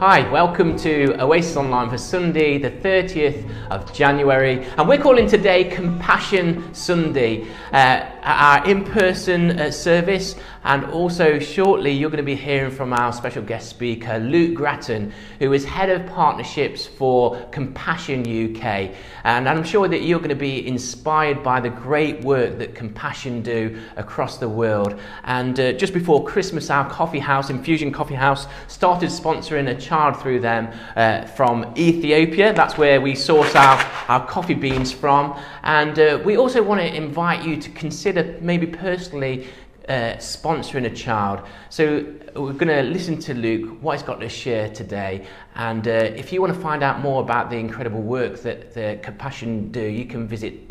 Hi, welcome to Oasis Online for Sunday, the 30th of January, and we're calling today Compassion Sunday, uh, our in person uh, service. And also, shortly, you're going to be hearing from our special guest speaker, Luke Gratton, who is head of partnerships for Compassion UK. And I'm sure that you're going to be inspired by the great work that Compassion do across the world. And uh, just before Christmas, our coffee house, Infusion Coffee House, started sponsoring a child through them uh, from Ethiopia. That's where we source our, our coffee beans from. And uh, we also want to invite you to consider maybe personally uh, sponsoring a child. So we're going to listen to Luke, what he's got to share today. And uh, if you want to find out more about the incredible work that the Compassion do, you can visit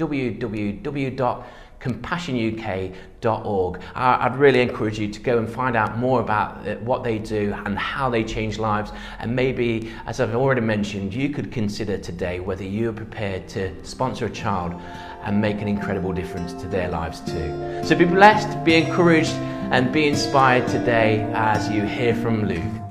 www.compassionuk.org. I'd really encourage you to go and find out more about uh, what they do and how they change lives. And maybe, as I've already mentioned, you could consider today whether you're prepared to sponsor a child and make an incredible difference to their lives too. So be blessed, be encouraged, and be inspired today as you hear from Luke.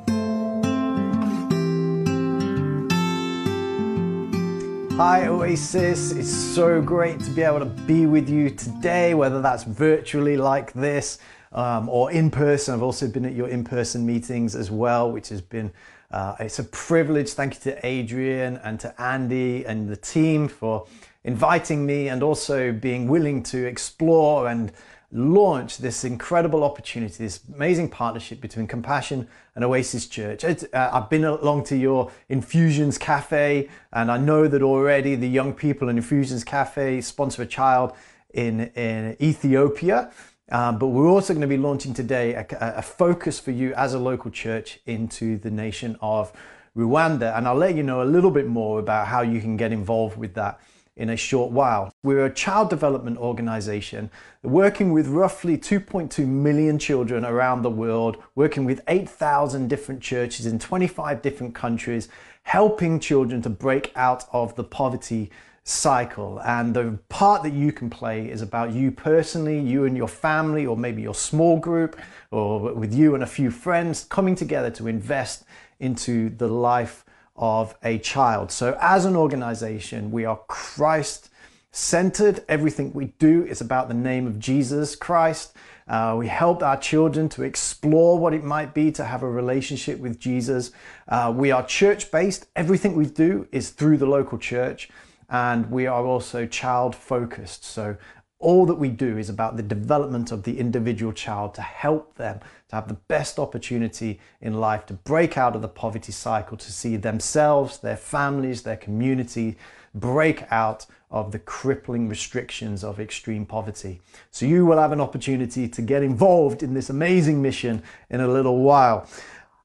Hi Oasis, it's so great to be able to be with you today, whether that's virtually like this um, or in person. I've also been at your in person meetings as well, which has been uh, it's a privilege. Thank you to Adrian and to Andy and the team for inviting me and also being willing to explore and launch this incredible opportunity, this amazing partnership between Compassion and Oasis Church. Uh, I've been along to your Infusions Cafe, and I know that already the young people in Infusions Cafe sponsor a child in, in Ethiopia. Um, but we're also going to be launching today a, a focus for you as a local church into the nation of Rwanda. And I'll let you know a little bit more about how you can get involved with that in a short while. We're a child development organization working with roughly 2.2 million children around the world, working with 8,000 different churches in 25 different countries, helping children to break out of the poverty cycle. And the part that you can play is about you personally, you and your family, or maybe your small group, or with you and a few friends coming together to invest into the life of a child. So, as an organization, we are Christ centered. Everything we do is about the name of Jesus Christ. Uh, we help our children to explore what it might be to have a relationship with Jesus. Uh, we are church based. Everything we do is through the local church. And we are also child focused. So all that we do is about the development of the individual child to help them to have the best opportunity in life to break out of the poverty cycle, to see themselves, their families, their community break out of the crippling restrictions of extreme poverty. So you will have an opportunity to get involved in this amazing mission in a little while.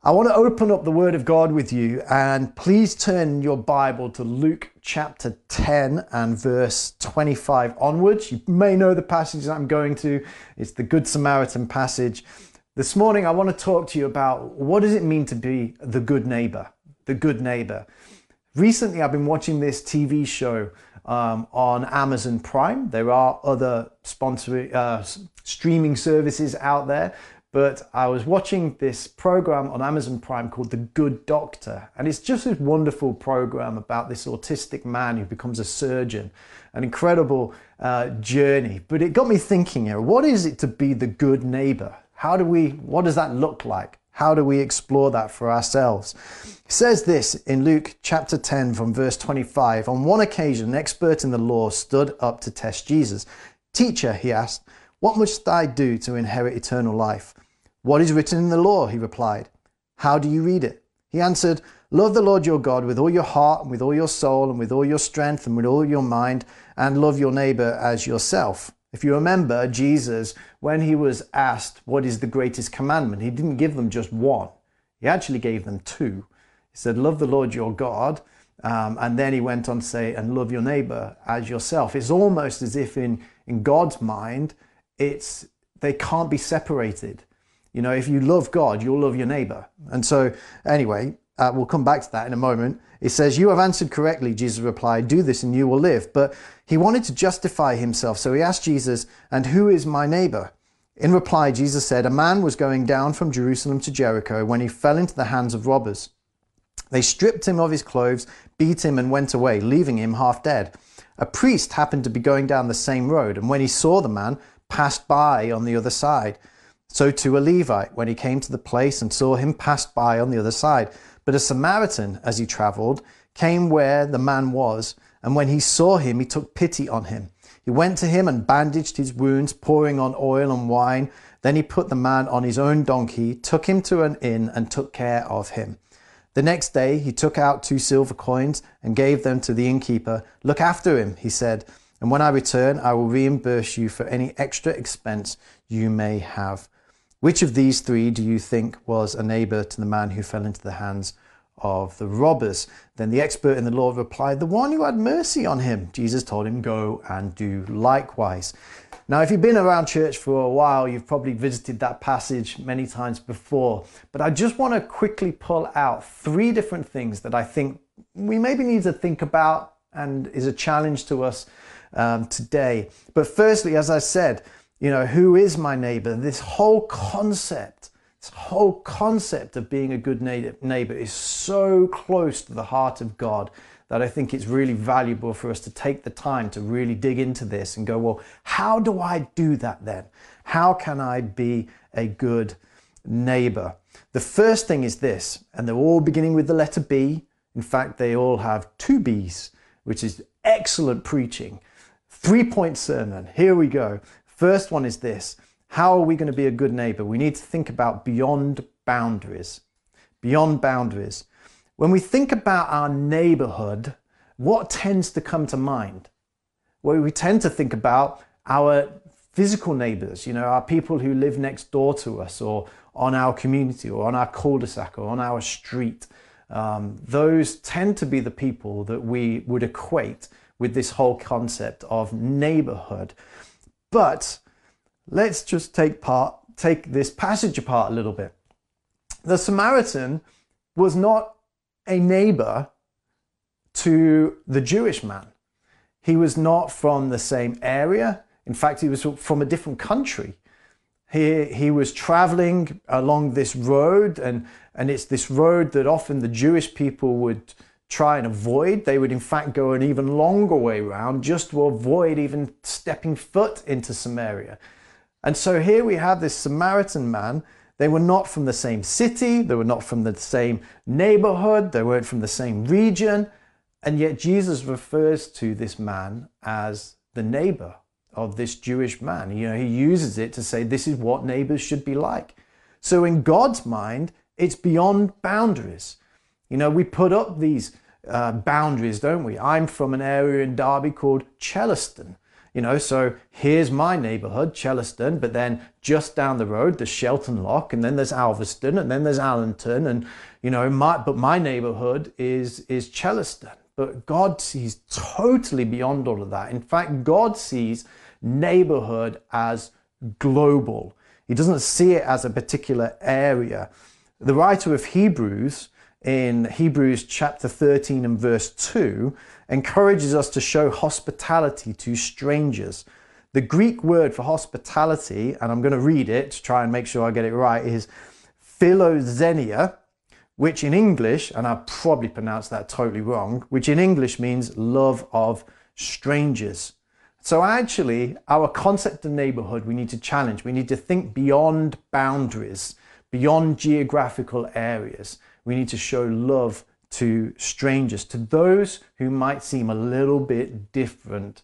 I want to open up the Word of God with you, and please turn your Bible to Luke chapter 10 and verse 25 onwards. You may know the passage I'm going to, it's the Good Samaritan passage. This morning, I want to talk to you about what does it mean to be the good neighbor? The good neighbor. Recently, I've been watching this TV show um, on Amazon Prime. There are other sponsoring uh, streaming services out there, but I was watching this program on Amazon Prime called The Good Doctor, and it's just a wonderful program about this autistic man who becomes a surgeon. An incredible uh, journey. But it got me thinking here what is it to be the good neighbor? How do we, what does that look like? How do we explore that for ourselves? It says this in Luke chapter 10 from verse 25. On one occasion, an expert in the law stood up to test Jesus. Teacher, he asked, what must I do to inherit eternal life? What is written in the law? He replied. How do you read it? He answered, Love the Lord your God with all your heart and with all your soul and with all your strength and with all your mind, and love your neighbor as yourself. If you remember, Jesus, when he was asked what is the greatest commandment, he didn't give them just one. He actually gave them two. He said, Love the Lord your God. Um, and then he went on to say, and love your neighbor as yourself. It's almost as if in, in God's mind, it's they can't be separated. You know, if you love God, you'll love your neighbor. And so, anyway, uh, we'll come back to that in a moment. It says, You have answered correctly, Jesus replied, Do this and you will live. But he wanted to justify himself. So he asked Jesus, And who is my neighbor? In reply, Jesus said, A man was going down from Jerusalem to Jericho when he fell into the hands of robbers. They stripped him of his clothes, beat him, and went away, leaving him half dead. A priest happened to be going down the same road, and when he saw the man, passed by on the other side. So too a Levite, when he came to the place and saw him, passed by on the other side. But a Samaritan, as he travelled, came where the man was, and when he saw him, he took pity on him. He went to him and bandaged his wounds, pouring on oil and wine. Then he put the man on his own donkey, took him to an inn, and took care of him. The next day he took out two silver coins and gave them to the innkeeper. Look after him, he said, and when I return, I will reimburse you for any extra expense you may have. Which of these three do you think was a neighbor to the man who fell into the hands of the robbers? Then the expert in the law replied, The one who had mercy on him. Jesus told him, Go and do likewise. Now, if you've been around church for a while, you've probably visited that passage many times before. But I just want to quickly pull out three different things that I think we maybe need to think about and is a challenge to us um, today. But firstly, as I said, you know, who is my neighbor? This whole concept, this whole concept of being a good neighbor is so close to the heart of God that I think it's really valuable for us to take the time to really dig into this and go, well, how do I do that then? How can I be a good neighbor? The first thing is this, and they're all beginning with the letter B. In fact, they all have two B's, which is excellent preaching. Three point sermon. Here we go. First one is this How are we going to be a good neighbor? We need to think about beyond boundaries. Beyond boundaries. When we think about our neighborhood, what tends to come to mind? Well, we tend to think about our physical neighbors, you know, our people who live next door to us or on our community or on our cul-de-sac or on our street. Um, those tend to be the people that we would equate with this whole concept of neighborhood. But let's just take part, take this passage apart a little bit. The Samaritan was not a neighbor to the Jewish man. He was not from the same area. In fact, he was from a different country. He, he was traveling along this road, and, and it's this road that often the Jewish people would try and avoid. They would, in fact, go an even longer way around just to avoid even stepping foot into Samaria. And so here we have this Samaritan man. They were not from the same city, they were not from the same neighborhood, they weren't from the same region. And yet Jesus refers to this man as the neighbor of this Jewish man. You know, he uses it to say this is what neighbors should be like. So in God's mind, it's beyond boundaries. You know, we put up these uh, boundaries, don't we? I'm from an area in Derby called Chellaston. You know, so here's my neighborhood, Chellaston, but then just down the road there's Shelton Lock, and then there's Alvaston, and then there's Allenton, and you know, my but my neighborhood is is Chellaston. But God sees totally beyond all of that. In fact, God sees neighborhood as global. He doesn't see it as a particular area. The writer of Hebrews in Hebrews chapter 13 and verse 2 encourages us to show hospitality to strangers. The Greek word for hospitality, and I'm going to read it to try and make sure I get it right, is philoxenia, which in English, and I probably pronounced that totally wrong, which in English means love of strangers. So actually, our concept of neighborhood, we need to challenge. We need to think beyond boundaries, beyond geographical areas. We need to show love to strangers, to those who might seem a little bit different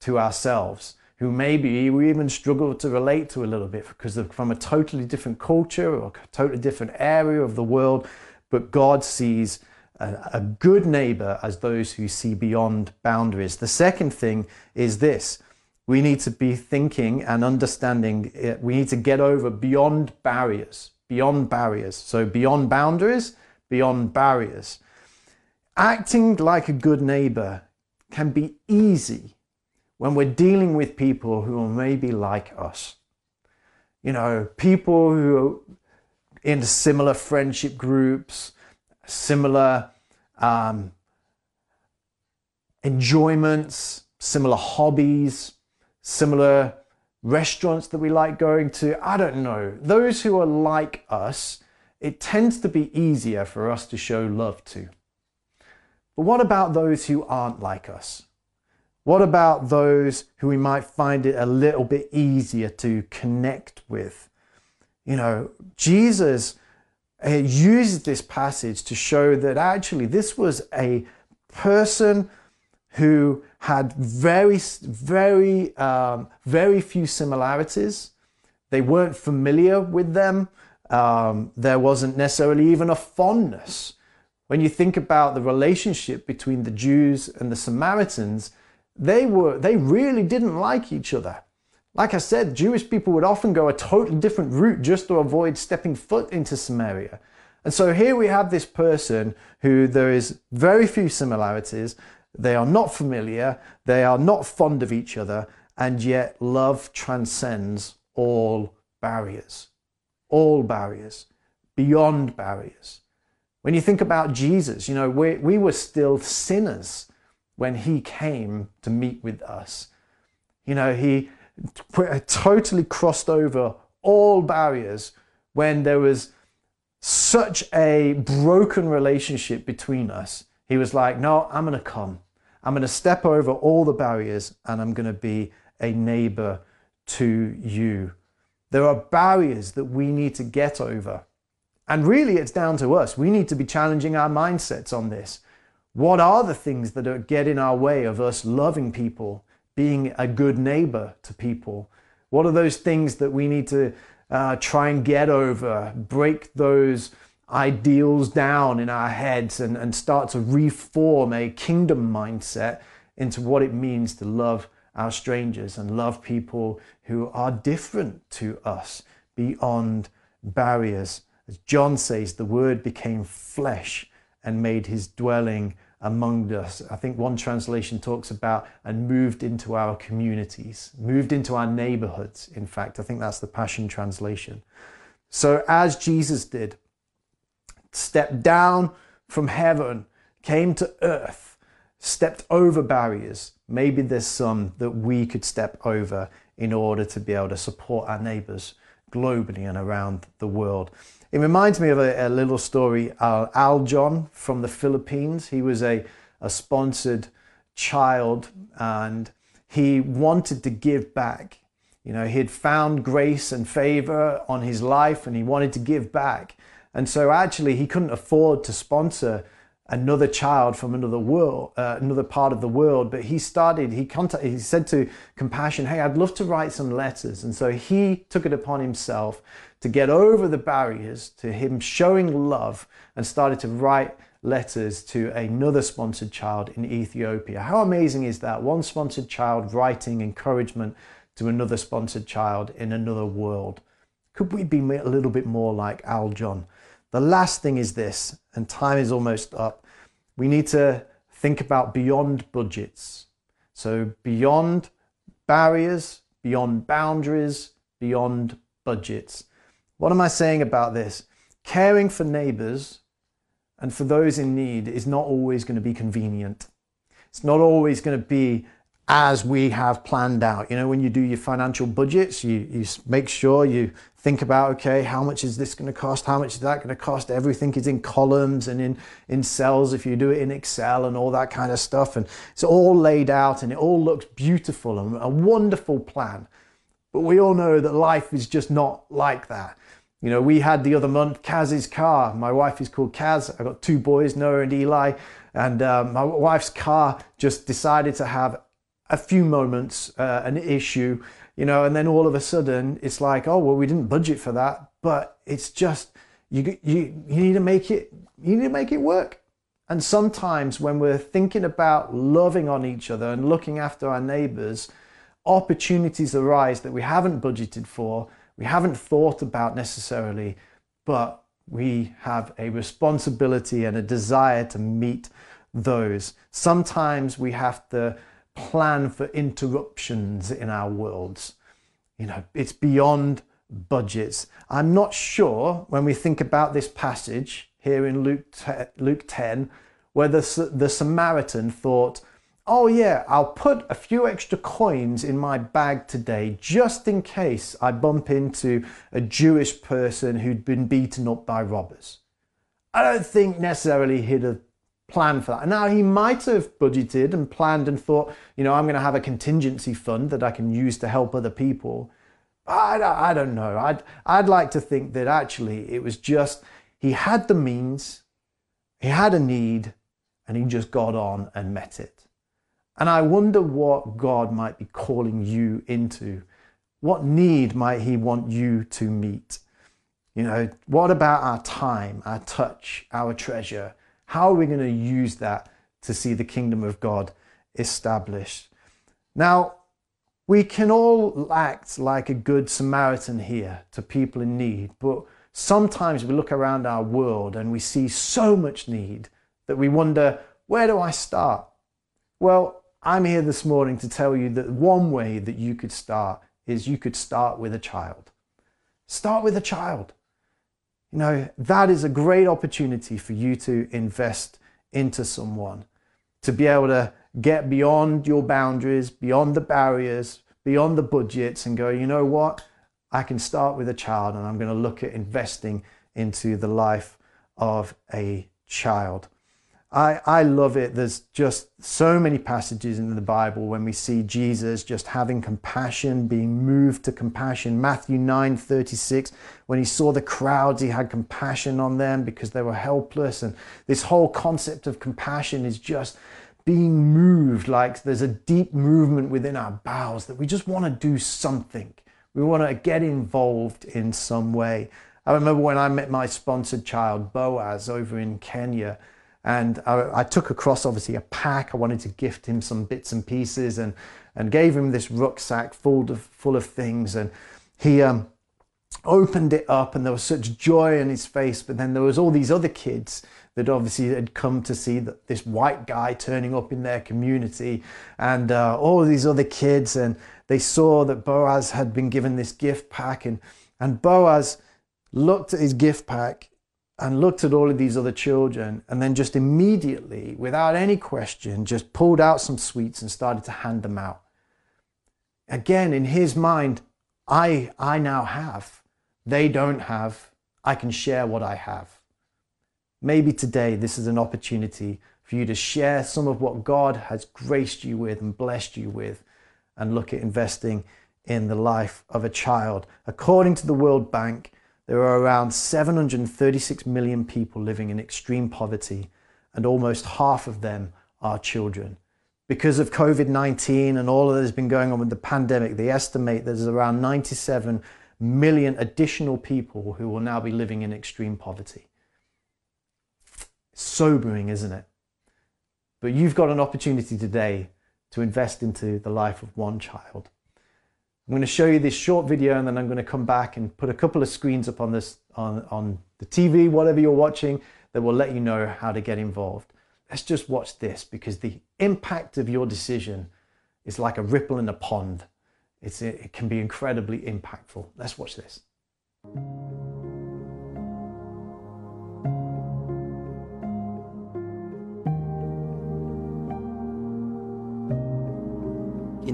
to ourselves, who maybe we even struggle to relate to a little bit because they're from a totally different culture or a totally different area of the world. But God sees a, a good neighbor as those who see beyond boundaries. The second thing is this we need to be thinking and understanding, eh, we need to get over beyond barriers, beyond barriers. So, beyond boundaries beyond barriers. Acting like a good neighbor can be easy when we're dealing with people who are maybe like us. You know, people who are in similar friendship groups, similar um, enjoyments, similar hobbies, similar restaurants that we like going to. I don't know. Those who are like us it tends to be easier for us to show love to. But what about those who aren't like us? What about those who we might find it a little bit easier to connect with? You know, Jesus uh, uses this passage to show that actually this was a person who had very, very, um, very few similarities. They weren't familiar with them. Um, there wasn't necessarily even a fondness. When you think about the relationship between the Jews and the Samaritans, they were they really didn't like each other. Like I said, Jewish people would often go a totally different route just to avoid stepping foot into Samaria. And so here we have this person who there is very few similarities. They are not familiar, they are not fond of each other, and yet love transcends all barriers. All barriers, beyond barriers. When you think about Jesus, you know, we, we were still sinners when he came to meet with us. You know, he uh, totally crossed over all barriers when there was such a broken relationship between us. He was like, No, I'm going to come. I'm going to step over all the barriers and I'm going to be a neighbor to you. There are barriers that we need to get over. And really, it's down to us. We need to be challenging our mindsets on this. What are the things that get in our way of us loving people, being a good neighbor to people? What are those things that we need to uh, try and get over, break those ideals down in our heads and, and start to reform a kingdom mindset into what it means to love our strangers and love people who are different to us beyond barriers as John says, the Word became flesh and made his dwelling among us. I think one translation talks about and moved into our communities, moved into our neighborhoods. In fact, I think that's the Passion Translation. So, as Jesus did, stepped down from heaven, came to earth, stepped over barriers. Maybe there's some that we could step over in order to be able to support our neighbors globally and around the world. It reminds me of a, a little story. Uh, Al John from the Philippines, he was a, a sponsored child and he wanted to give back. You know, he had found grace and favor on his life and he wanted to give back. And so actually he couldn't afford to sponsor another child from another world, uh, another part of the world. But he started, he contacted, he said to Compassion, hey, I'd love to write some letters. And so he took it upon himself to get over the barriers to him showing love and started to write letters to another sponsored child in Ethiopia. How amazing is that? One sponsored child writing encouragement to another sponsored child in another world. Could we be a little bit more like Al John? The last thing is this, and time is almost up. We need to think about beyond budgets. So, beyond barriers, beyond boundaries, beyond budgets. What am I saying about this? Caring for neighbors and for those in need is not always going to be convenient. It's not always going to be as we have planned out. You know, when you do your financial budgets, you, you make sure you think about, okay, how much is this going to cost? How much is that going to cost? Everything is in columns and in, in cells if you do it in Excel and all that kind of stuff. And it's all laid out and it all looks beautiful and a wonderful plan. But we all know that life is just not like that. You know, we had the other month Kaz's car. My wife is called Kaz. I've got two boys, Noah and Eli. And uh, my wife's car just decided to have a few moments, uh, an issue, you know, and then all of a sudden it's like, oh, well, we didn't budget for that. But it's just, you, you, you need to make it, you need to make it work. And sometimes when we're thinking about loving on each other and looking after our neighbors, opportunities arise that we haven't budgeted for we haven't thought about necessarily, but we have a responsibility and a desire to meet those. Sometimes we have to plan for interruptions in our worlds. You know, it's beyond budgets. I'm not sure when we think about this passage here in Luke 10, Luke 10 whether the Samaritan thought, oh yeah, I'll put a few extra coins in my bag today just in case I bump into a Jewish person who'd been beaten up by robbers. I don't think necessarily he'd have planned for that. Now, he might have budgeted and planned and thought, you know, I'm going to have a contingency fund that I can use to help other people. I, I don't know. I'd, I'd like to think that actually it was just he had the means, he had a need, and he just got on and met it. And I wonder what God might be calling you into. What need might He want you to meet? You know, what about our time, our touch, our treasure? How are we going to use that to see the kingdom of God established? Now, we can all act like a good Samaritan here to people in need, but sometimes we look around our world and we see so much need that we wonder, where do I start? Well, I'm here this morning to tell you that one way that you could start is you could start with a child. Start with a child. You know, that is a great opportunity for you to invest into someone, to be able to get beyond your boundaries, beyond the barriers, beyond the budgets, and go, you know what? I can start with a child and I'm going to look at investing into the life of a child. I, I love it. There's just so many passages in the Bible when we see Jesus just having compassion, being moved to compassion. Matthew 9 36, when he saw the crowds, he had compassion on them because they were helpless. And this whole concept of compassion is just being moved, like there's a deep movement within our bowels that we just want to do something. We want to get involved in some way. I remember when I met my sponsored child, Boaz, over in Kenya and I, I, took across obviously a pack. I wanted to gift him some bits and pieces and, and gave him this rucksack full of, full of things. And he um, opened it up and there was such joy in his face. But then there was all these other kids that obviously had come to see that this white guy turning up in their community and uh, all these other kids. And they saw that Boaz had been given this gift pack and, and Boaz looked at his gift pack and looked at all of these other children and then just immediately, without any question, just pulled out some sweets and started to hand them out. Again, in his mind, I, I now have. They don't have. I can share what I have. Maybe today this is an opportunity for you to share some of what God has graced you with and blessed you with and look at investing in the life of a child. According to the World Bank, there are around 736 million people living in extreme poverty, and almost half of them are children. Because of COVID 19 and all that has been going on with the pandemic, they estimate there's around 97 million additional people who will now be living in extreme poverty. Sobering, isn't it? But you've got an opportunity today to invest into the life of one child. I'm going to show you this short video and then I'm going to come back and put a couple of screens up on this on, on the TV, whatever you're watching, that will let you know how to get involved. Let's just watch this because the impact of your decision is like a ripple in a pond. It's, it can be incredibly impactful. Let's watch this.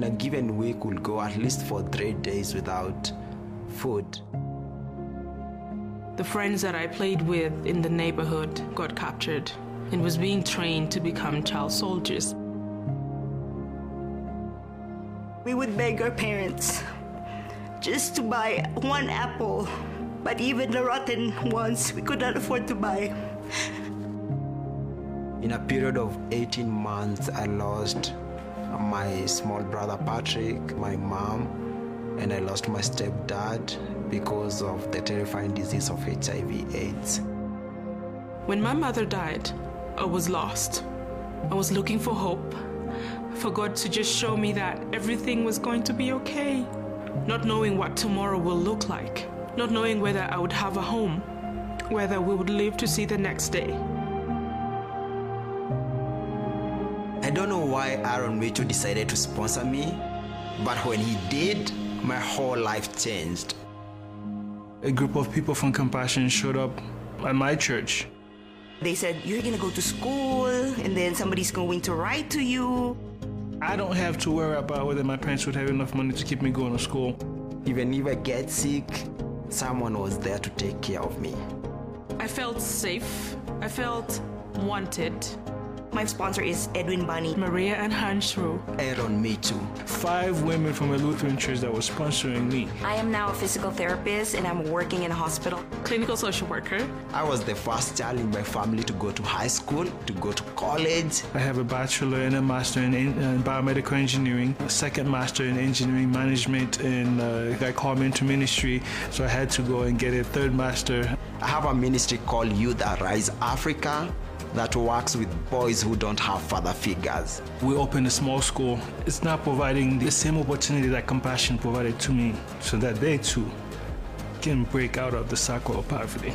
In a given week will go at least for three days without food. The friends that I played with in the neighborhood got captured and was being trained to become child soldiers. We would beg our parents just to buy one apple, but even the rotten ones we could not afford to buy. In a period of 18 months, I lost my small brother Patrick, my mom, and I lost my stepdad because of the terrifying disease of HIV/AIDS. When my mother died, I was lost. I was looking for hope, for God to just show me that everything was going to be okay. Not knowing what tomorrow will look like, not knowing whether I would have a home, whether we would live to see the next day. Why Aaron Mitchell decided to sponsor me, but when he did, my whole life changed. A group of people from Compassion showed up at my church. They said, You're gonna go to school, and then somebody's going to write to you. I don't have to worry about whether my parents would have enough money to keep me going to school. Even if I get sick, someone was there to take care of me. I felt safe. I felt wanted. My sponsor is Edwin Bunny. Maria and Hansru. Aaron, me too. Five women from a Lutheran church that were sponsoring me. I am now a physical therapist and I'm working in a hospital. Clinical social worker. I was the first child in my family to go to high school, to go to college. I have a bachelor and a master in, in uh, biomedical engineering, a second master in engineering management, and uh, that called me into ministry, so I had to go and get a third master. I have a ministry called Youth Arise Africa that works with boys who don't have father figures. We opened a small school. It's now providing the same opportunity that Compassion provided to me so that they too can break out of the cycle of poverty.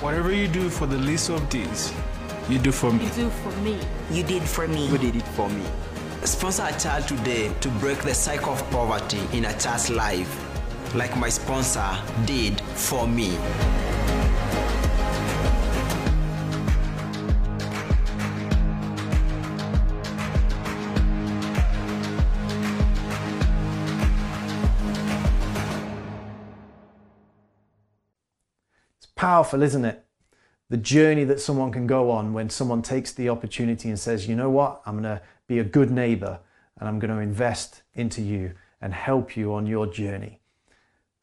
Whatever you do for the least of these, you do for me. You do for me. You did for me. You did it for me? Sponsor a child today to break the cycle of poverty in a child's life, like my sponsor did for me. It's powerful, isn't it? The journey that someone can go on when someone takes the opportunity and says, you know what, I'm going to be a good neighbor and I'm going to invest into you and help you on your journey.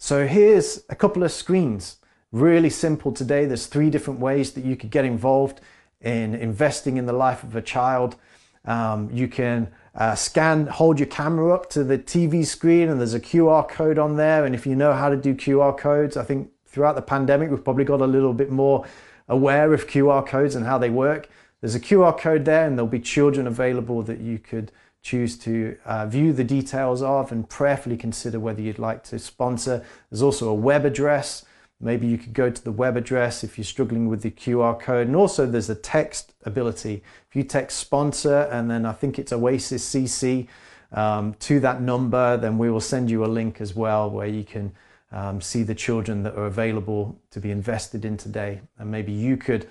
So here's a couple of screens. Really simple today. There's three different ways that you could get involved in investing in the life of a child. Um, you can uh, scan, hold your camera up to the TV screen, and there's a QR code on there. And if you know how to do QR codes, I think throughout the pandemic, we've probably got a little bit more aware of QR codes and how they work. There's a QR code there, and there'll be children available that you could choose to uh, view the details of and prayerfully consider whether you'd like to sponsor. There's also a web address. Maybe you could go to the web address if you're struggling with the QR code. And also, there's a text ability. If you text sponsor and then I think it's Oasis CC um, to that number, then we will send you a link as well where you can um, see the children that are available to be invested in today. And maybe you could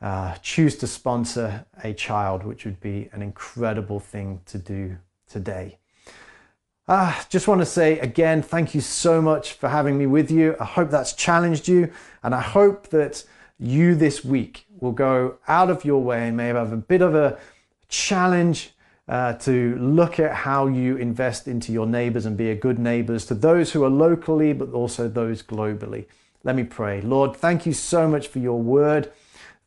uh, choose to sponsor a child, which would be an incredible thing to do today. Uh, just want to say again, thank you so much for having me with you. I hope that's challenged you, and I hope that you this week will go out of your way and maybe have a bit of a challenge uh, to look at how you invest into your neighbors and be a good neighbors to those who are locally, but also those globally. Let me pray. Lord, thank you so much for your word.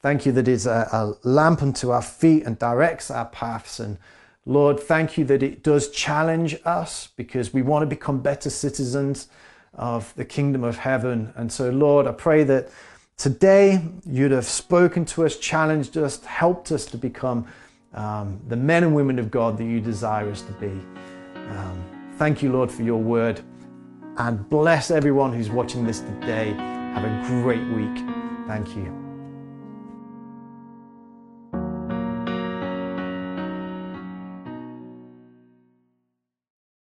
Thank you that it's a, a lamp unto our feet and directs our paths. And Lord, thank you that it does challenge us because we want to become better citizens of the kingdom of heaven. And so, Lord, I pray that today you'd have spoken to us, challenged us, helped us to become um, the men and women of God that you desire us to be. Um, thank you, Lord, for your word. And bless everyone who's watching this today. Have a great week. Thank you.